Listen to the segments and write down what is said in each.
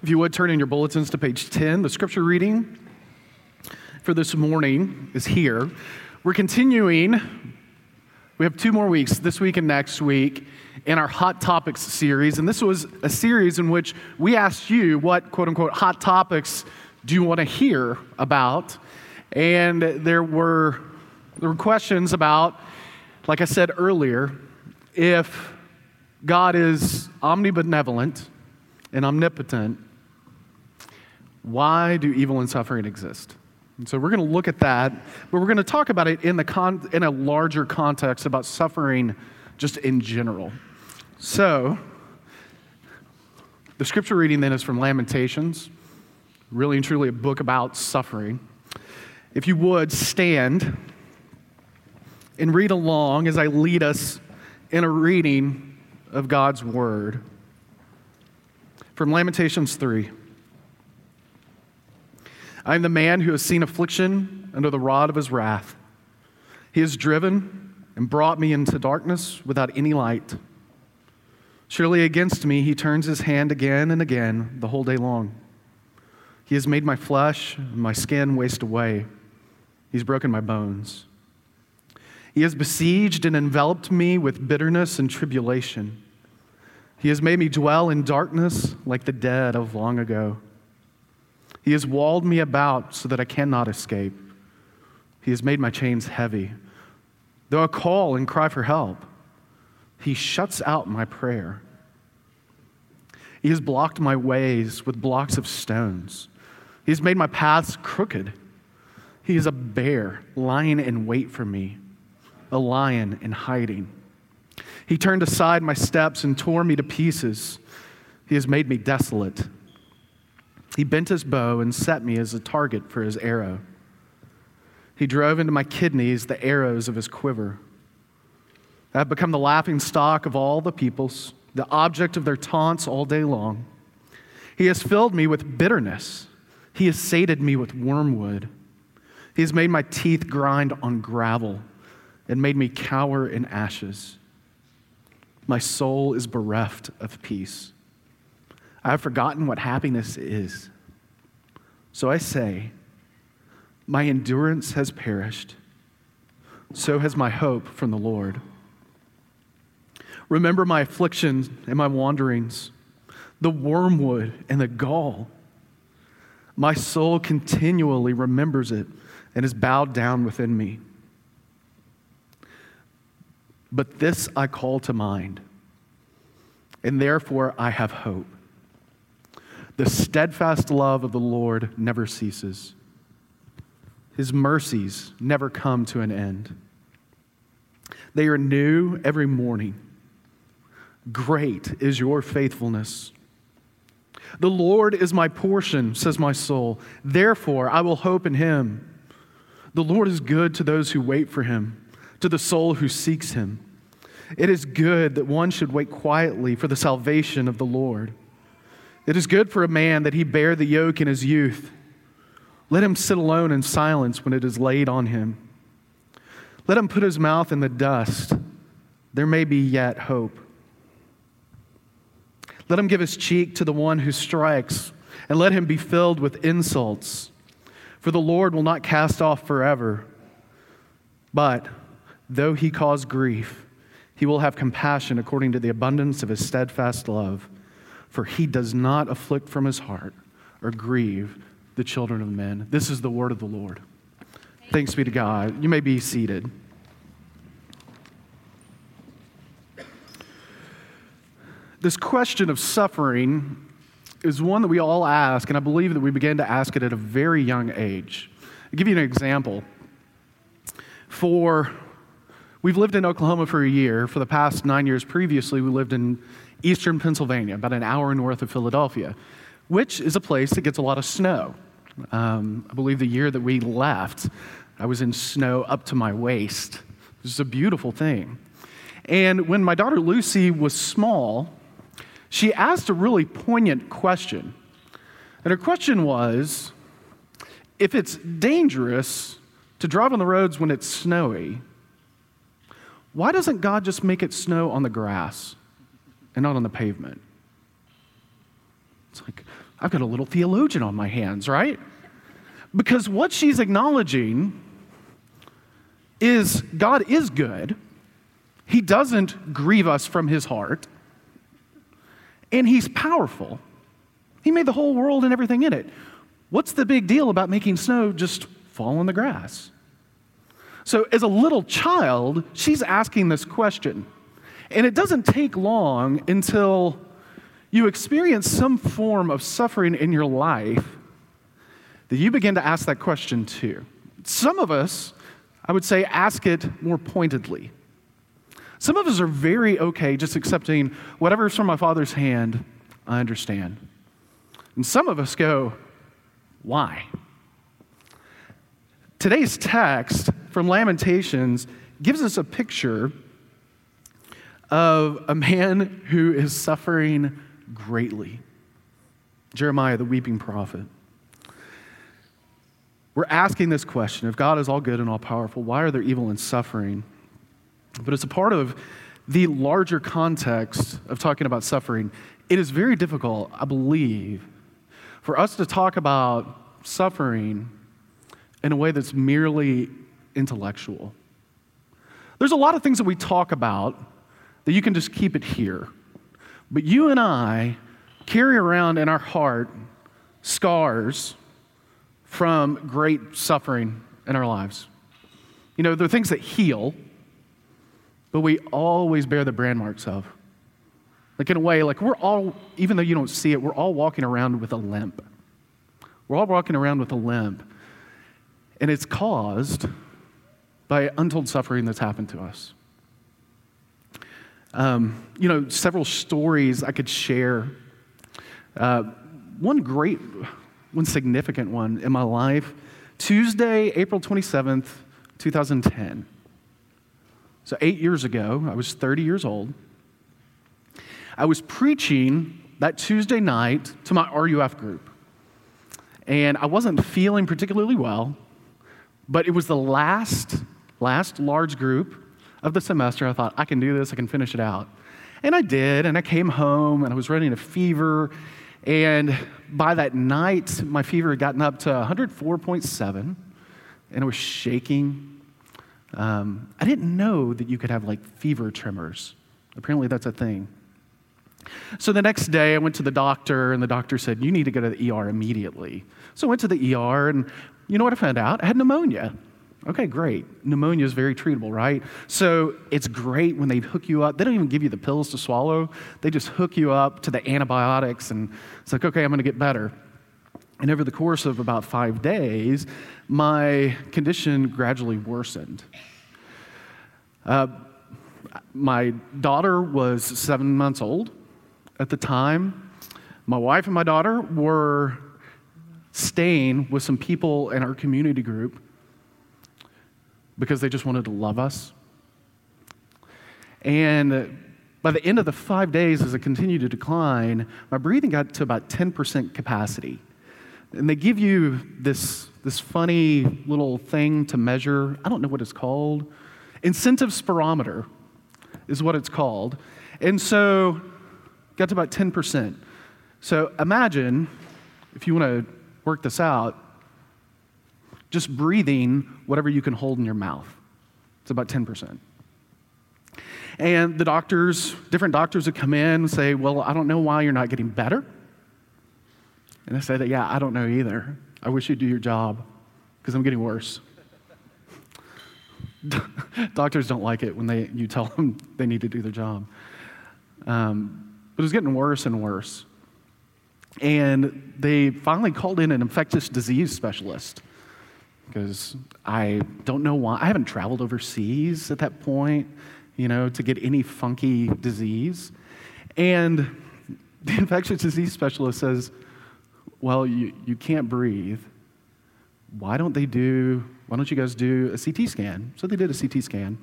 If you would turn in your bulletins to page 10, the scripture reading for this morning is here. We're continuing, we have two more weeks, this week and next week, in our Hot Topics series. And this was a series in which we asked you what, quote unquote, hot topics do you want to hear about? And there were, there were questions about, like I said earlier, if God is omnibenevolent and omnipotent, why do evil and suffering exist? And so we're going to look at that, but we're going to talk about it in, the con- in a larger context about suffering just in general. So, the scripture reading then is from Lamentations, really and truly a book about suffering. If you would stand and read along as I lead us in a reading of God's word from Lamentations 3. I am the man who has seen affliction under the rod of his wrath. He has driven and brought me into darkness without any light. Surely against me he turns his hand again and again the whole day long. He has made my flesh and my skin waste away. He's broken my bones. He has besieged and enveloped me with bitterness and tribulation. He has made me dwell in darkness like the dead of long ago. He has walled me about so that I cannot escape. He has made my chains heavy. Though I call and cry for help, he shuts out my prayer. He has blocked my ways with blocks of stones. He has made my paths crooked. He is a bear lying in wait for me, a lion in hiding. He turned aside my steps and tore me to pieces. He has made me desolate. He bent his bow and set me as a target for his arrow. He drove into my kidneys the arrows of his quiver. I have become the laughing stock of all the peoples, the object of their taunts all day long. He has filled me with bitterness. He has sated me with wormwood. He has made my teeth grind on gravel and made me cower in ashes. My soul is bereft of peace. I have forgotten what happiness is. So I say, My endurance has perished. So has my hope from the Lord. Remember my afflictions and my wanderings, the wormwood and the gall. My soul continually remembers it and is bowed down within me. But this I call to mind, and therefore I have hope. The steadfast love of the Lord never ceases, His mercies never come to an end. They are new every morning. Great is your faithfulness. The Lord is my portion, says my soul. Therefore, I will hope in him. The Lord is good to those who wait for him, to the soul who seeks him. It is good that one should wait quietly for the salvation of the Lord. It is good for a man that he bear the yoke in his youth. Let him sit alone in silence when it is laid on him. Let him put his mouth in the dust. There may be yet hope. Let him give his cheek to the one who strikes, and let him be filled with insults. For the Lord will not cast off forever. But though he cause grief, he will have compassion according to the abundance of his steadfast love for he does not afflict from his heart or grieve the children of men. This is the word of the Lord. Thanks be to God. You may be seated. This question of suffering is one that we all ask, and I believe that we began to ask it at a very young age. I'll give you an example. For we've lived in Oklahoma for a year. For the past nine years previously, we lived in eastern Pennsylvania, about an hour north of Philadelphia, which is a place that gets a lot of snow. Um, I believe the year that we left, I was in snow up to my waist. It was a beautiful thing. And when my daughter Lucy was small, she asked a really poignant question. And her question was if it's dangerous to drive on the roads when it's snowy, why doesn't God just make it snow on the grass? And not on the pavement. It's like, I've got a little theologian on my hands, right? Because what she's acknowledging is God is good. He doesn't grieve us from his heart. And he's powerful. He made the whole world and everything in it. What's the big deal about making snow just fall on the grass? So, as a little child, she's asking this question. And it doesn't take long until you experience some form of suffering in your life that you begin to ask that question too. Some of us, I would say, ask it more pointedly. Some of us are very okay just accepting whatever's from my Father's hand, I understand. And some of us go, why? Today's text from Lamentations gives us a picture of a man who is suffering greatly. Jeremiah, the weeping prophet. We're asking this question if God is all good and all powerful, why are there evil and suffering? But it's a part of the larger context of talking about suffering. It is very difficult, I believe, for us to talk about suffering in a way that's merely intellectual. There's a lot of things that we talk about that you can just keep it here. But you and I carry around in our heart scars from great suffering in our lives. You know, there are things that heal, but we always bear the brand marks of. Like, in a way, like we're all, even though you don't see it, we're all walking around with a limp. We're all walking around with a limp. And it's caused by untold suffering that's happened to us. Um, you know, several stories I could share. Uh, one great, one significant one in my life Tuesday, April 27th, 2010. So, eight years ago, I was 30 years old. I was preaching that Tuesday night to my RUF group. And I wasn't feeling particularly well, but it was the last, last large group of the semester, I thought, I can do this, I can finish it out. And I did, and I came home, and I was running a fever. And by that night, my fever had gotten up to 104.7, and I was shaking. Um, I didn't know that you could have like fever tremors. Apparently, that's a thing. So the next day, I went to the doctor, and the doctor said, You need to go to the ER immediately. So I went to the ER, and you know what I found out? I had pneumonia. Okay, great. Pneumonia is very treatable, right? So it's great when they hook you up. They don't even give you the pills to swallow, they just hook you up to the antibiotics, and it's like, okay, I'm going to get better. And over the course of about five days, my condition gradually worsened. Uh, my daughter was seven months old at the time. My wife and my daughter were staying with some people in our community group because they just wanted to love us. And by the end of the five days, as it continued to decline, my breathing got to about 10% capacity. And they give you this, this funny little thing to measure. I don't know what it's called. Incentive spirometer is what it's called. And so, got to about 10%. So, imagine if you want to work this out, just breathing whatever you can hold in your mouth. It's about 10%. And the doctors, different doctors would come in and say, Well, I don't know why you're not getting better. And I said, Yeah, I don't know either. I wish you'd do your job because I'm getting worse. doctors don't like it when they, you tell them they need to do their job. Um, but it was getting worse and worse. And they finally called in an infectious disease specialist because I don't know why. I haven't traveled overseas at that point, you know, to get any funky disease. And the infectious disease specialist says, Well, you, you can't breathe. Why don't they do, why don't you guys do a CT scan? So they did a CT scan.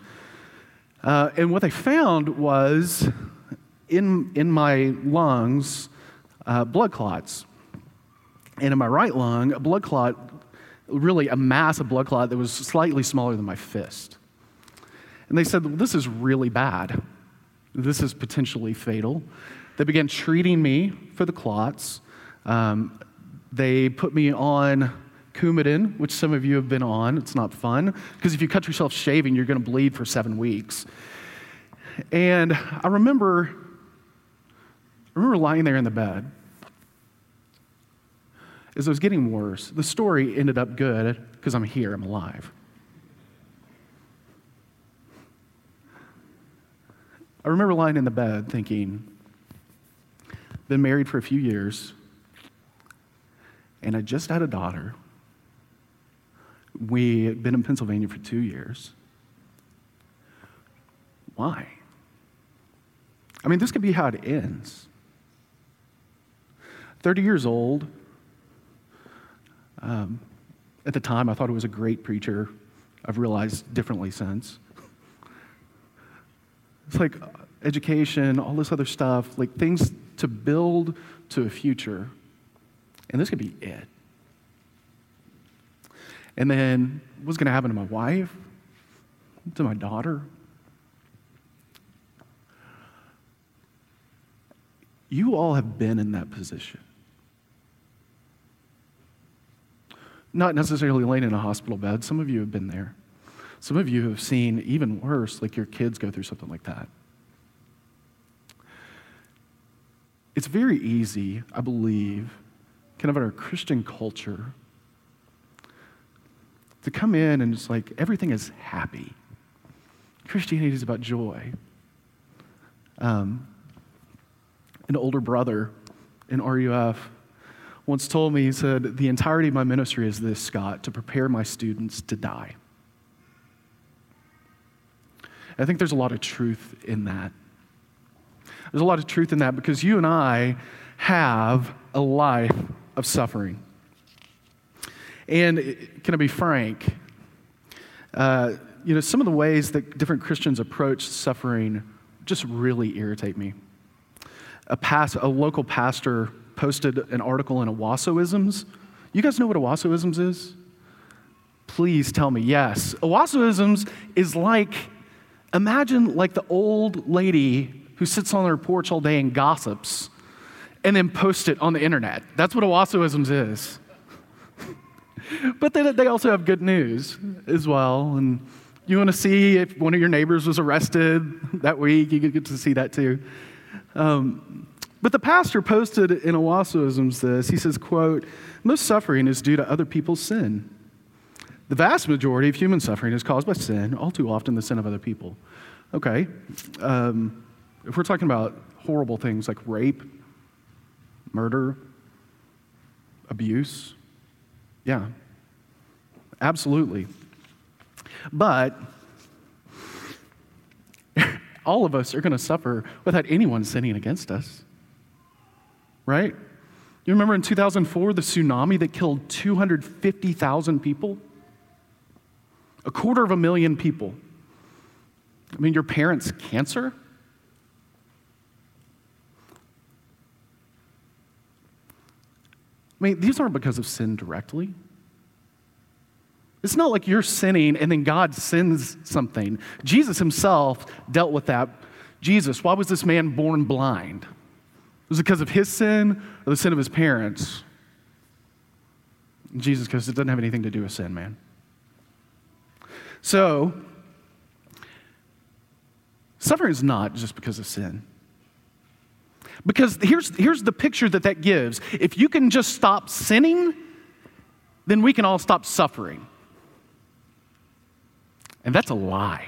Uh, and what they found was in, in my lungs, uh, blood clots. And in my right lung, a blood clot really a massive blood clot that was slightly smaller than my fist. And they said, well, This is really bad. This is potentially fatal. They began treating me for the clots. Um, they put me on Coumadin, which some of you have been on. It's not fun because if you cut yourself shaving, you're going to bleed for seven weeks. And I remember, I remember lying there in the bed as it was getting worse. The story ended up good because I'm here, I'm alive. I remember lying in the bed thinking, been married for a few years, and I just had a daughter. We had been in Pennsylvania for two years. Why? I mean, this could be how it ends. 30 years old. Um, at the time, I thought it was a great preacher. I've realized differently since. It's like education, all this other stuff, like things to build to a future. And this could be it. And then what's going to happen to my wife, to my daughter? You all have been in that position. Not necessarily laying in a hospital bed. Some of you have been there. Some of you have seen even worse, like your kids go through something like that. It's very easy, I believe, kind of in our Christian culture, to come in and it's like everything is happy. Christianity is about joy. Um, an older brother in RUF once told me, he said, The entirety of my ministry is this, Scott, to prepare my students to die. I think there's a lot of truth in that. There's a lot of truth in that because you and I have a life of suffering. And can I be frank? Uh, you know, some of the ways that different Christians approach suffering just really irritate me. A, past, a local pastor posted an article in Owassoisms. You guys know what Owassoisms is? Please tell me yes. Owassoisms is like, imagine like the old lady who sits on their porch all day and gossips and then posts it on the internet. That's what Owassoisms is. but they, they also have good news as well. And you want to see if one of your neighbors was arrested that week, you get to see that too. Um, but the pastor posted in Owassoisms this. He says, quote, most suffering is due to other people's sin. The vast majority of human suffering is caused by sin, all too often the sin of other people. Okay. Um, if we're talking about horrible things like rape, murder, abuse, yeah, absolutely. But all of us are going to suffer without anyone sinning against us. Right? You remember in 2004 the tsunami that killed 250,000 people? A quarter of a million people. I mean, your parents' cancer? I mean, these aren't because of sin directly. It's not like you're sinning and then God sends something. Jesus himself dealt with that. Jesus, why was this man born blind? Was it because of his sin or the sin of his parents? Jesus, because it doesn't have anything to do with sin, man. So, suffering is not just because of sin. Because here's, here's the picture that that gives. If you can just stop sinning, then we can all stop suffering. And that's a lie.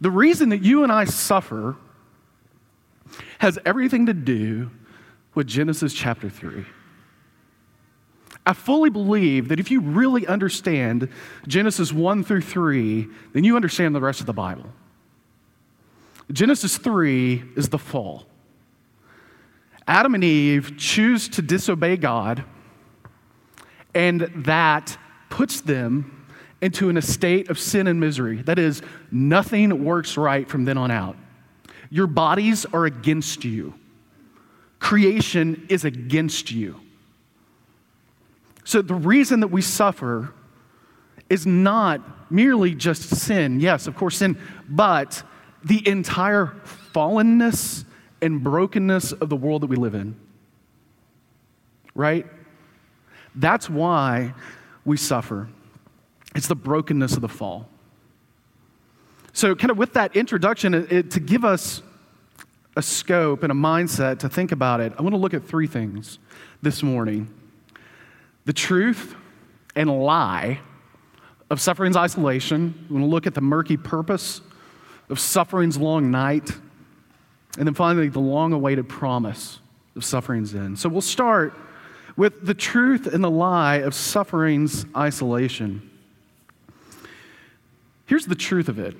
The reason that you and I suffer has everything to do with Genesis chapter 3. I fully believe that if you really understand Genesis 1 through 3, then you understand the rest of the Bible. Genesis 3 is the fall. Adam and Eve choose to disobey God, and that puts them into an estate of sin and misery. That is, nothing works right from then on out. Your bodies are against you, creation is against you. So, the reason that we suffer is not merely just sin. Yes, of course, sin, but the entire fallenness and brokenness of the world that we live in. right? That's why we suffer. It's the brokenness of the fall. So, kind of with that introduction, it, it, to give us a scope and a mindset to think about it, I want to look at three things this morning the truth and lie of suffering's isolation. We want to look at the murky purpose of suffering's long night. And then finally, the long awaited promise of suffering's end. So we'll start with the truth and the lie of suffering's isolation. Here's the truth of it.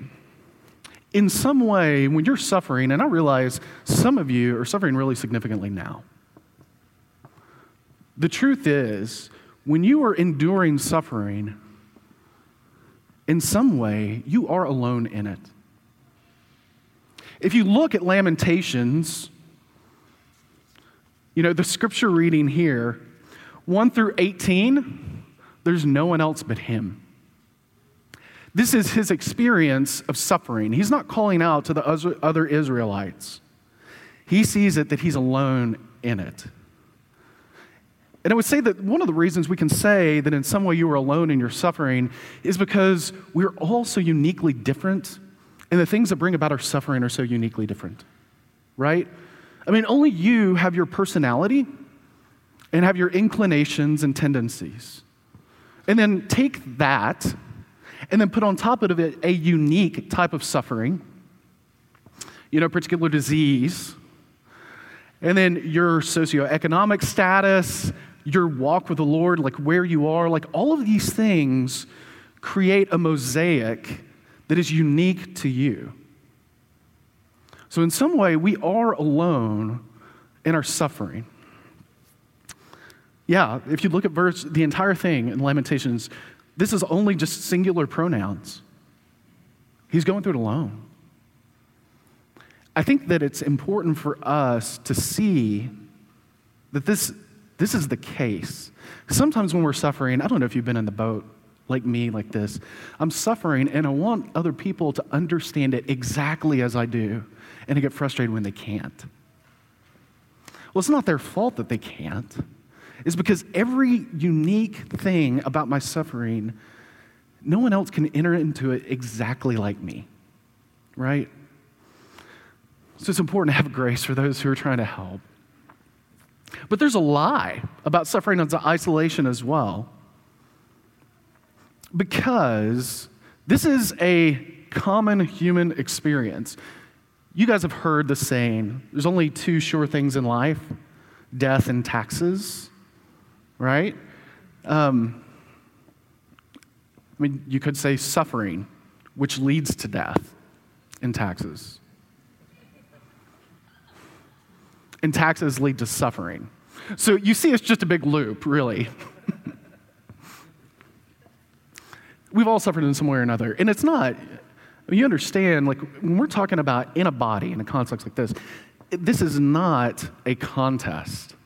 In some way, when you're suffering, and I realize some of you are suffering really significantly now, the truth is, when you are enduring suffering, in some way, you are alone in it. If you look at Lamentations, you know, the scripture reading here, 1 through 18, there's no one else but him. This is his experience of suffering. He's not calling out to the other Israelites. He sees it that he's alone in it. And I would say that one of the reasons we can say that in some way you are alone in your suffering is because we're all so uniquely different and the things that bring about our suffering are so uniquely different, right? I mean, only you have your personality and have your inclinations and tendencies. And then take that and then put on top of it a unique type of suffering, you know, particular disease, and then your socioeconomic status, your walk with the Lord, like where you are, like all of these things create a mosaic that is unique to you. So, in some way, we are alone in our suffering. Yeah, if you look at verse, the entire thing in Lamentations, this is only just singular pronouns. He's going through it alone. I think that it's important for us to see that this, this is the case. Sometimes when we're suffering, I don't know if you've been in the boat like me, like this. I'm suffering, and I want other people to understand it exactly as I do, and to get frustrated when they can't. Well, it's not their fault that they can't. It's because every unique thing about my suffering, no one else can enter into it exactly like me, right? So it's important to have grace for those who are trying to help. But there's a lie about suffering as isolation as well because this is a common human experience. You guys have heard the saying there's only two sure things in life death and taxes, right? Um, I mean, you could say suffering, which leads to death and taxes. And taxes lead to suffering. So you see, it's just a big loop, really. We've all suffered in some way or another. And it's not, you understand, like, when we're talking about in a body, in a context like this, this is not a contest.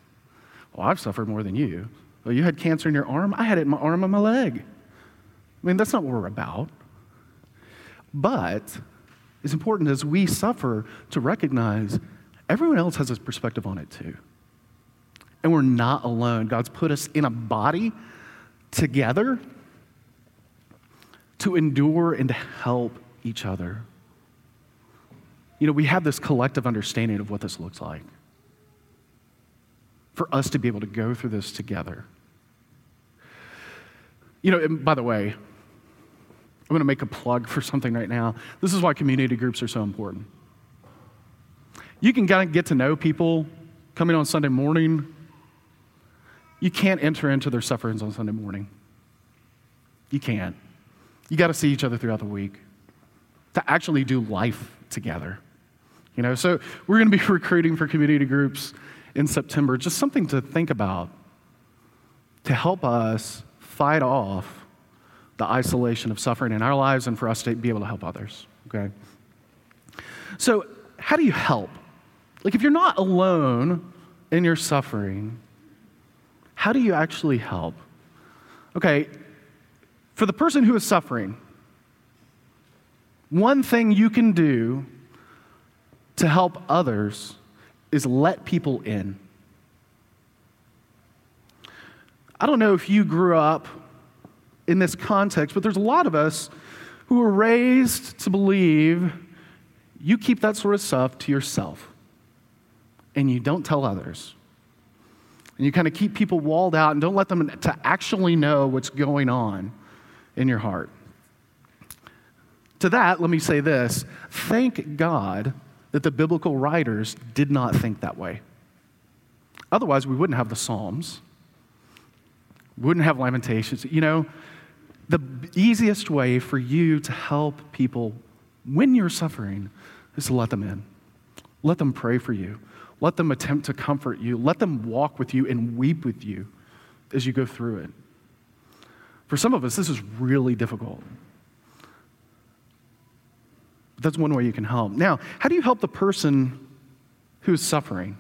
Well, I've suffered more than you. Well, you had cancer in your arm. I had it in my arm and my leg. I mean, that's not what we're about. But it's important as we suffer to recognize everyone else has a perspective on it too. And we're not alone. God's put us in a body together to endure and to help each other. You know, we have this collective understanding of what this looks like. For us to be able to go through this together. You know, by the way, I'm going to make a plug for something right now. This is why community groups are so important. You can get to know people coming on Sunday morning. You can't enter into their sufferings on Sunday morning. You can't. You got to see each other throughout the week to actually do life together. You know, so we're going to be recruiting for community groups in September. Just something to think about to help us fight off the isolation of suffering in our lives and for us to be able to help others. Okay? So, how do you help? Like, if you're not alone in your suffering, how do you actually help? Okay, for the person who is suffering, one thing you can do to help others is let people in. I don't know if you grew up in this context, but there's a lot of us who were raised to believe you keep that sort of stuff to yourself and you don't tell others. And you kind of keep people walled out and don't let them to actually know what's going on in your heart. To that, let me say this thank God that the biblical writers did not think that way. Otherwise, we wouldn't have the Psalms, wouldn't have Lamentations. You know, the easiest way for you to help people when you're suffering is to let them in. Let them pray for you. Let them attempt to comfort you. Let them walk with you and weep with you as you go through it. For some of us, this is really difficult. That's one way you can help. Now, how do you help the person who's suffering?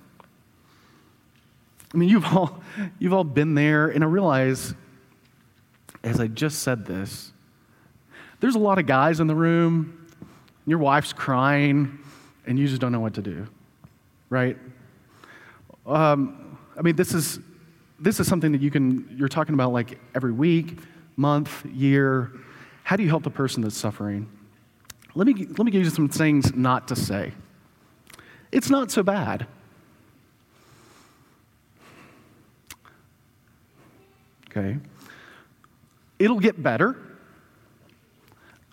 I mean, you've all, you've all been there, and I realize as I just said this, there's a lot of guys in the room, your wife's crying, and you just don't know what to do, right? Um, I mean, this is, this is something that you can, you're talking about like every week, month, year. How do you help the person that's suffering? Let me, let me give you some things not to say. It's not so bad. Okay. It'll get better.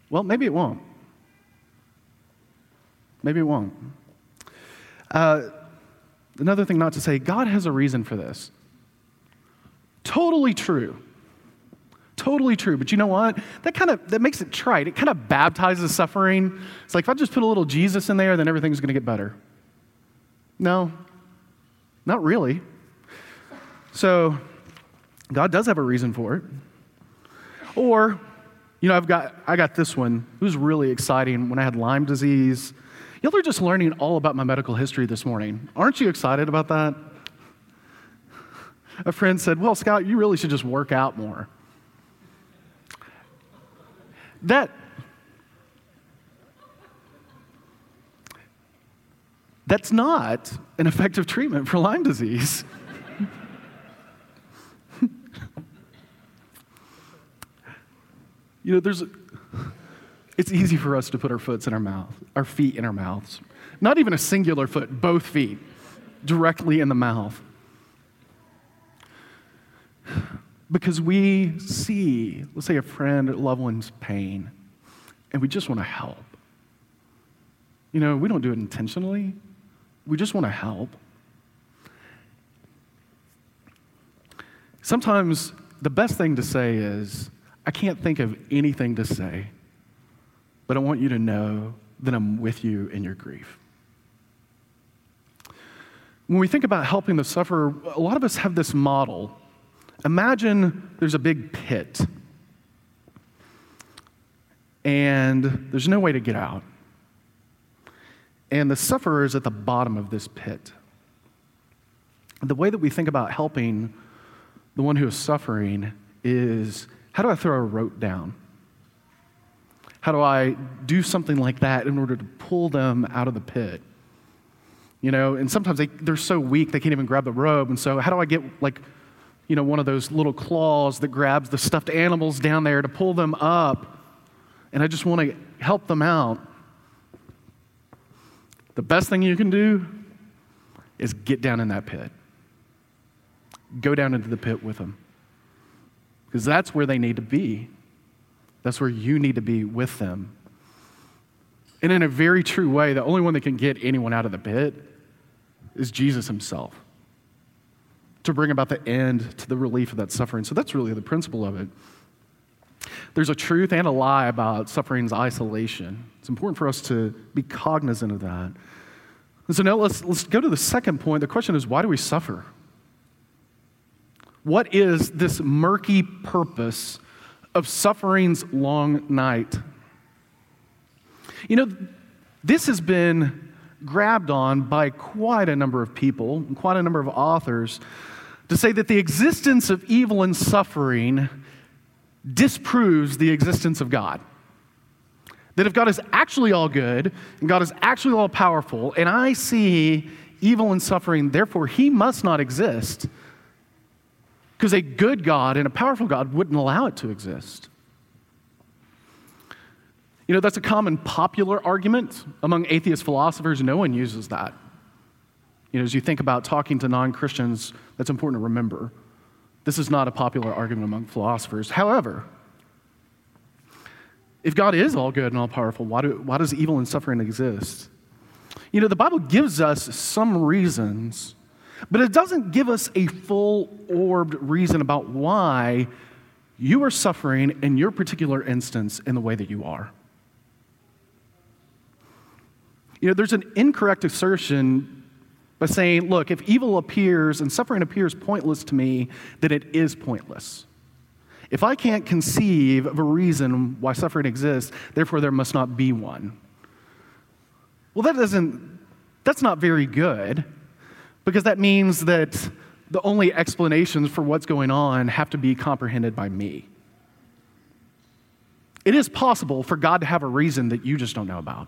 Well, maybe it won't. Maybe it won't. Uh, another thing not to say God has a reason for this. Totally true. Totally true. But you know what? That kind of that makes it trite. It kind of baptizes suffering. It's like if I just put a little Jesus in there, then everything's going to get better. No, not really. So, God does have a reason for it. Or, you know, I've got I got this one. It was really exciting when I had Lyme disease. Y'all are just learning all about my medical history this morning. Aren't you excited about that? A friend said, Well, Scott, you really should just work out more. That, that's not an effective treatment for Lyme disease. you know, there's, it's easy for us to put our foots in our mouth, our feet in our mouths. Not even a singular foot, both feet, directly in the mouth. Because we see, let's say, a friend or loved one's pain, and we just want to help. You know, we don't do it intentionally, we just want to help. Sometimes the best thing to say is, I can't think of anything to say, but I want you to know that I'm with you in your grief. When we think about helping the sufferer, a lot of us have this model Imagine there's a big pit, and there's no way to get out. And the sufferer is at the bottom of this pit. The way that we think about helping the one who is suffering is how do I throw a rope down? How do I do something like that in order to pull them out of the pit? You know, and sometimes they, they're so weak they can't even grab the rope. And so, how do I get like you know, one of those little claws that grabs the stuffed animals down there to pull them up. And I just want to help them out. The best thing you can do is get down in that pit. Go down into the pit with them. Because that's where they need to be. That's where you need to be with them. And in a very true way, the only one that can get anyone out of the pit is Jesus himself to bring about the end to the relief of that suffering. So that's really the principle of it. There's a truth and a lie about suffering's isolation. It's important for us to be cognizant of that. And so now let's, let's go to the second point. The question is why do we suffer? What is this murky purpose of suffering's long night? You know, this has been grabbed on by quite a number of people, quite a number of authors, to say that the existence of evil and suffering disproves the existence of God. That if God is actually all good and God is actually all powerful, and I see evil and suffering, therefore he must not exist, Because a good God and a powerful God wouldn't allow it to exist. You know, that's a common popular argument among atheist philosophers. No one uses that. You know, as you think about talking to non Christians, that's important to remember. This is not a popular argument among philosophers. However, if God is all good and all powerful, why, do, why does evil and suffering exist? You know, the Bible gives us some reasons, but it doesn't give us a full orbed reason about why you are suffering in your particular instance in the way that you are. You know, there's an incorrect assertion by saying, look, if evil appears and suffering appears pointless to me, then it is pointless. If I can't conceive of a reason why suffering exists, therefore there must not be one. Well, that doesn't, that's not very good because that means that the only explanations for what's going on have to be comprehended by me. It is possible for God to have a reason that you just don't know about.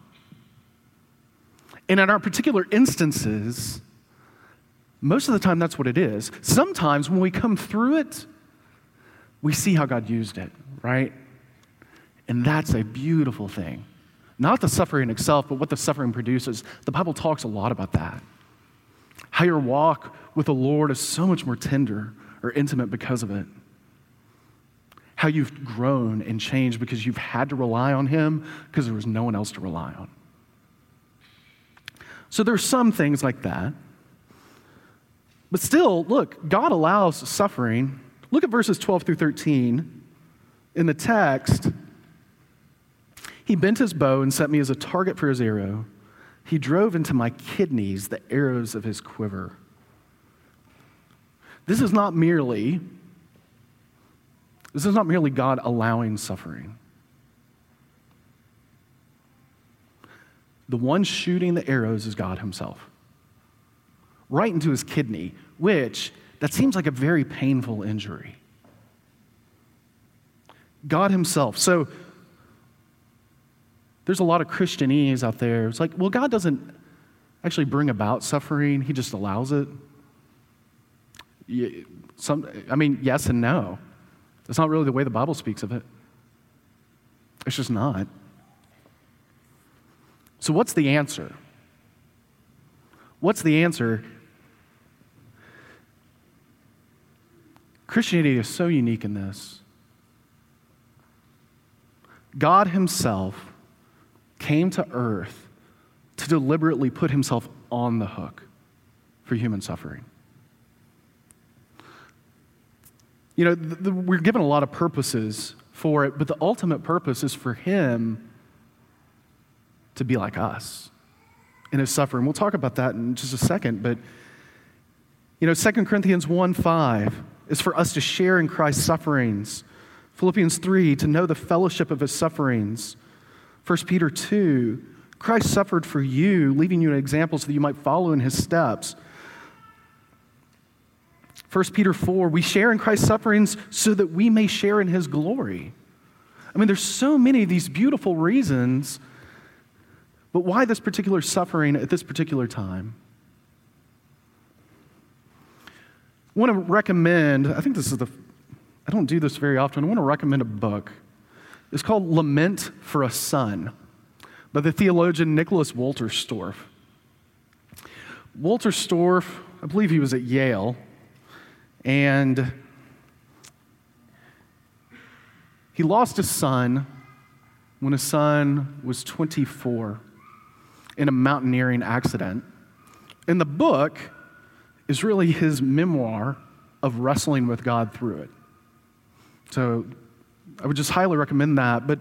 And in our particular instances, most of the time that's what it is. Sometimes when we come through it, we see how God used it, right? And that's a beautiful thing. Not the suffering itself, but what the suffering produces. The Bible talks a lot about that. How your walk with the Lord is so much more tender or intimate because of it. How you've grown and changed because you've had to rely on Him because there was no one else to rely on. So there's some things like that. But still, look, God allows suffering Look at verses 12 through 13. In the text, he bent his bow and set me as a target for his arrow. He drove into my kidneys the arrows of his quiver. This is not merely this is not merely God allowing suffering. The one shooting the arrows is God himself. Right into his kidney, which that seems like a very painful injury. God Himself. So there's a lot of Christianese out there. It's like, well, God doesn't actually bring about suffering, He just allows it. Some, I mean, yes and no. That's not really the way the Bible speaks of it. It's just not. So, what's the answer? What's the answer? Christianity is so unique in this. God Himself came to earth to deliberately put Himself on the hook for human suffering. You know, the, the, we're given a lot of purposes for it, but the ultimate purpose is for Him to be like us in His suffering. We'll talk about that in just a second, but you know, 2 Corinthians 1 5 is for us to share in Christ's sufferings. Philippians 3, to know the fellowship of his sufferings. 1 Peter 2, Christ suffered for you, leaving you an example so that you might follow in his steps. 1 Peter 4, we share in Christ's sufferings so that we may share in his glory. I mean, there's so many of these beautiful reasons, but why this particular suffering at this particular time? I want to recommend, I think this is the, I don't do this very often. I want to recommend a book. It's called Lament for a Son by the theologian Nicholas Wolterstorff. Wolterstorff, I believe he was at Yale, and he lost his son when his son was 24 in a mountaineering accident. And the book, is really his memoir of wrestling with God through it. So I would just highly recommend that. But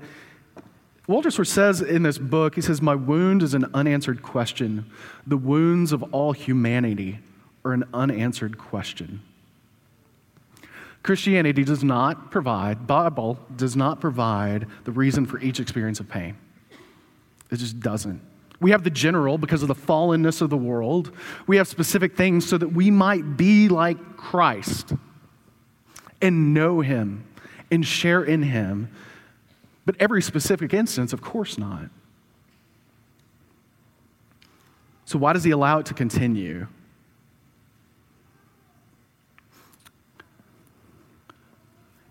Wolterstorff says in this book, he says, My wound is an unanswered question. The wounds of all humanity are an unanswered question. Christianity does not provide, Bible does not provide the reason for each experience of pain. It just doesn't. We have the general because of the fallenness of the world. We have specific things so that we might be like Christ and know Him and share in Him. But every specific instance, of course not. So, why does He allow it to continue?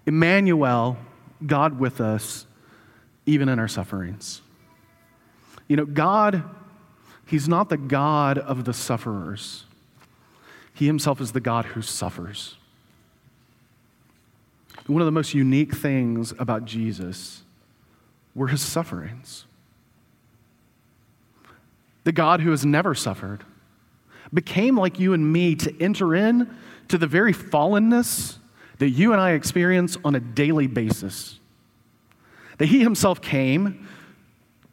Emmanuel, God with us, even in our sufferings. You know, God, He's not the God of the sufferers, He Himself is the God who suffers. One of the most unique things about Jesus were His sufferings. The God who has never suffered became like you and me to enter in to the very fallenness that you and I experience on a daily basis. That he himself came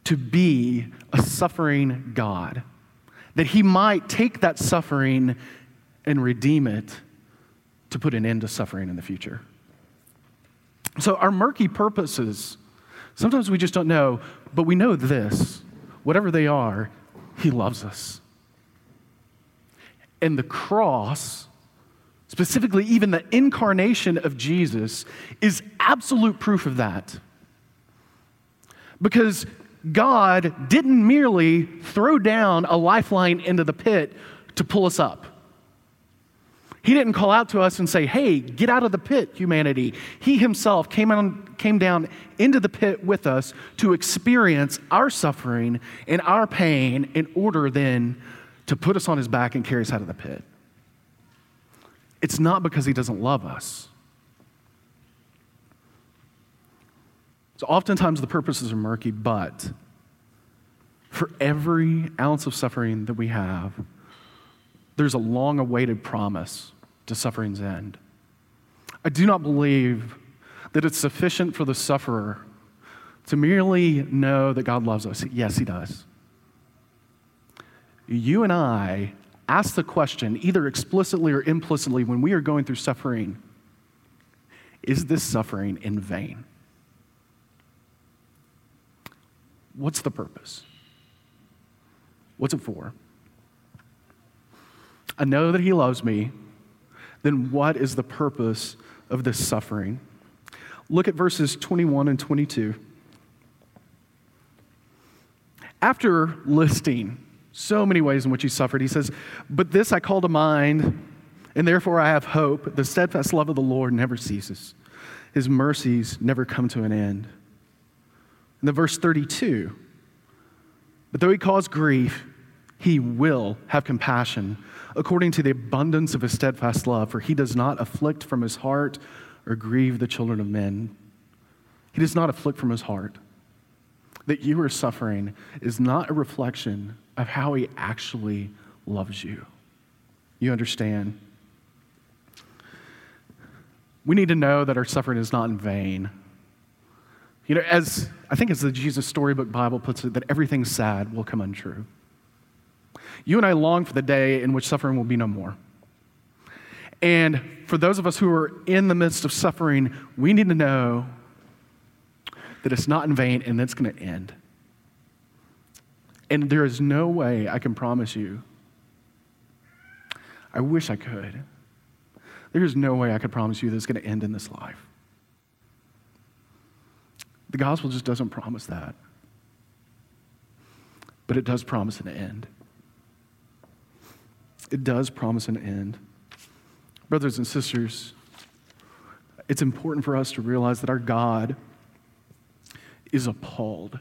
to be a suffering God, that he might take that suffering and redeem it to put an end to suffering in the future. So, our murky purposes, sometimes we just don't know, but we know this whatever they are, he loves us. And the cross, specifically even the incarnation of Jesus, is absolute proof of that. Because God didn't merely throw down a lifeline into the pit to pull us up. He didn't call out to us and say, Hey, get out of the pit, humanity. He himself came, on, came down into the pit with us to experience our suffering and our pain in order then to put us on his back and carry us out of the pit. It's not because he doesn't love us. So oftentimes the purposes are murky, but for every ounce of suffering that we have, there's a long awaited promise to suffering's end. I do not believe that it's sufficient for the sufferer to merely know that God loves us. Yes, He does. You and I ask the question, either explicitly or implicitly, when we are going through suffering is this suffering in vain? What's the purpose? What's it for? I know that He loves me, then what is the purpose of this suffering? Look at verses 21 and 22. After listing so many ways in which he suffered, he says, But this I call to mind, and therefore I have hope. The steadfast love of the Lord never ceases, his mercies never come to an end. And then verse 32 But though he caused grief, he will have compassion according to the abundance of his steadfast love, for he does not afflict from his heart or grieve the children of men. He does not afflict from his heart. That you are suffering is not a reflection of how he actually loves you. You understand? We need to know that our suffering is not in vain. You know, as I think as the Jesus Storybook Bible puts it, that everything sad will come untrue. You and I long for the day in which suffering will be no more. And for those of us who are in the midst of suffering, we need to know that it's not in vain and it's going to end. And there is no way I can promise you. I wish I could. There is no way I could promise you that it's going to end in this life. The gospel just doesn't promise that. But it does promise an end it does promise an end. Brothers and sisters, it's important for us to realize that our God is appalled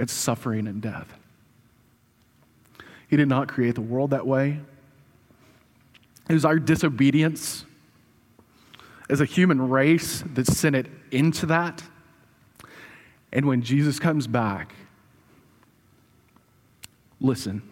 at suffering and death. He did not create the world that way. It was our disobedience as a human race that sent it into that. And when Jesus comes back, listen.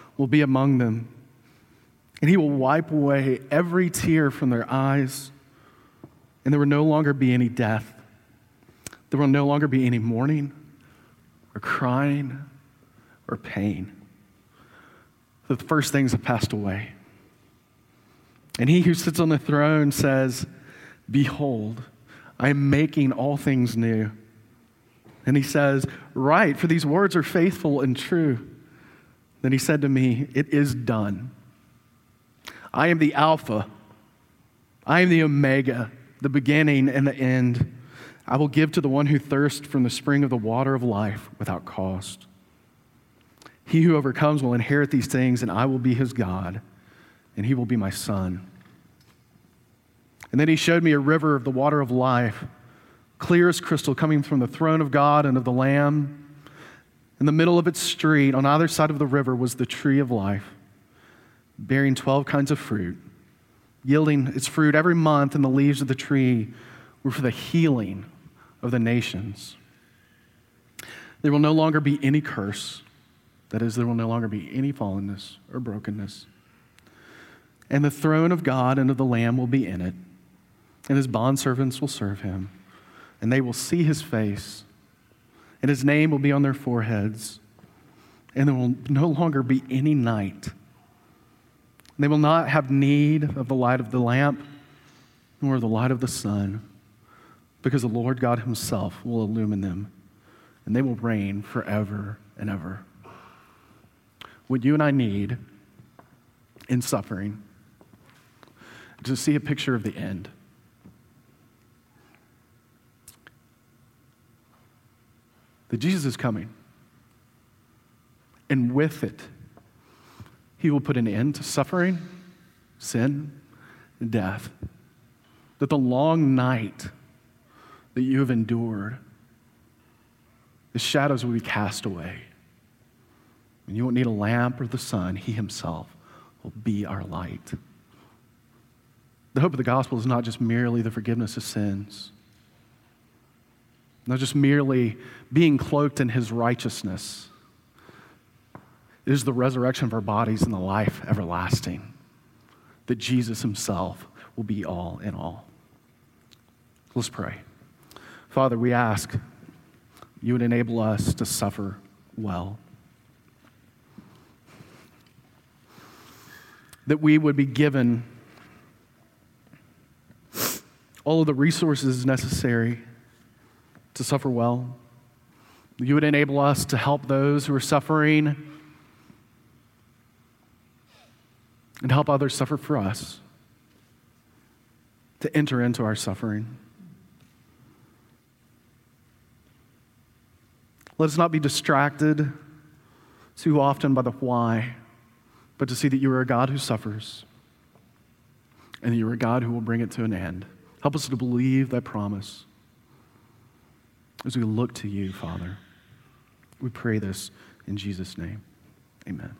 will be among them. And he will wipe away every tear from their eyes. And there will no longer be any death. There will no longer be any mourning or crying or pain. The first things have passed away. And he who sits on the throne says, Behold, I am making all things new. And he says, Write, for these words are faithful and true. Then he said to me, It is done. I am the Alpha, I am the Omega, the beginning and the end. I will give to the one who thirsts from the spring of the water of life without cost. He who overcomes will inherit these things, and I will be his God, and he will be my son. And then he showed me a river of the water of life, clear as crystal, coming from the throne of God and of the Lamb. In the middle of its street, on either side of the river, was the tree of life, bearing 12 kinds of fruit, yielding its fruit every month, and the leaves of the tree were for the healing of the nations. There will no longer be any curse. That is, there will no longer be any fallenness or brokenness. And the throne of God and of the Lamb will be in it and his bondservants will serve him, and they will see his face, and his name will be on their foreheads, and there will no longer be any night. They will not have need of the light of the lamp, nor the light of the sun, because the Lord God himself will illumine them, and they will reign forever and ever. What you and I need in suffering to see a picture of the end. That Jesus is coming. And with it, he will put an end to suffering, sin, and death. That the long night that you have endured, the shadows will be cast away. And you won't need a lamp or the sun. He himself will be our light. The hope of the gospel is not just merely the forgiveness of sins not just merely being cloaked in his righteousness. It is the resurrection of our bodies and the life everlasting. That Jesus himself will be all in all. Let's pray. Father, we ask you would enable us to suffer well. That we would be given all of the resources necessary to suffer well. You would enable us to help those who are suffering and help others suffer for us, to enter into our suffering. Let us not be distracted too often by the why, but to see that you are a God who suffers and that you are a God who will bring it to an end. Help us to believe that promise as we look to you, Father. We pray this in Jesus' name. Amen.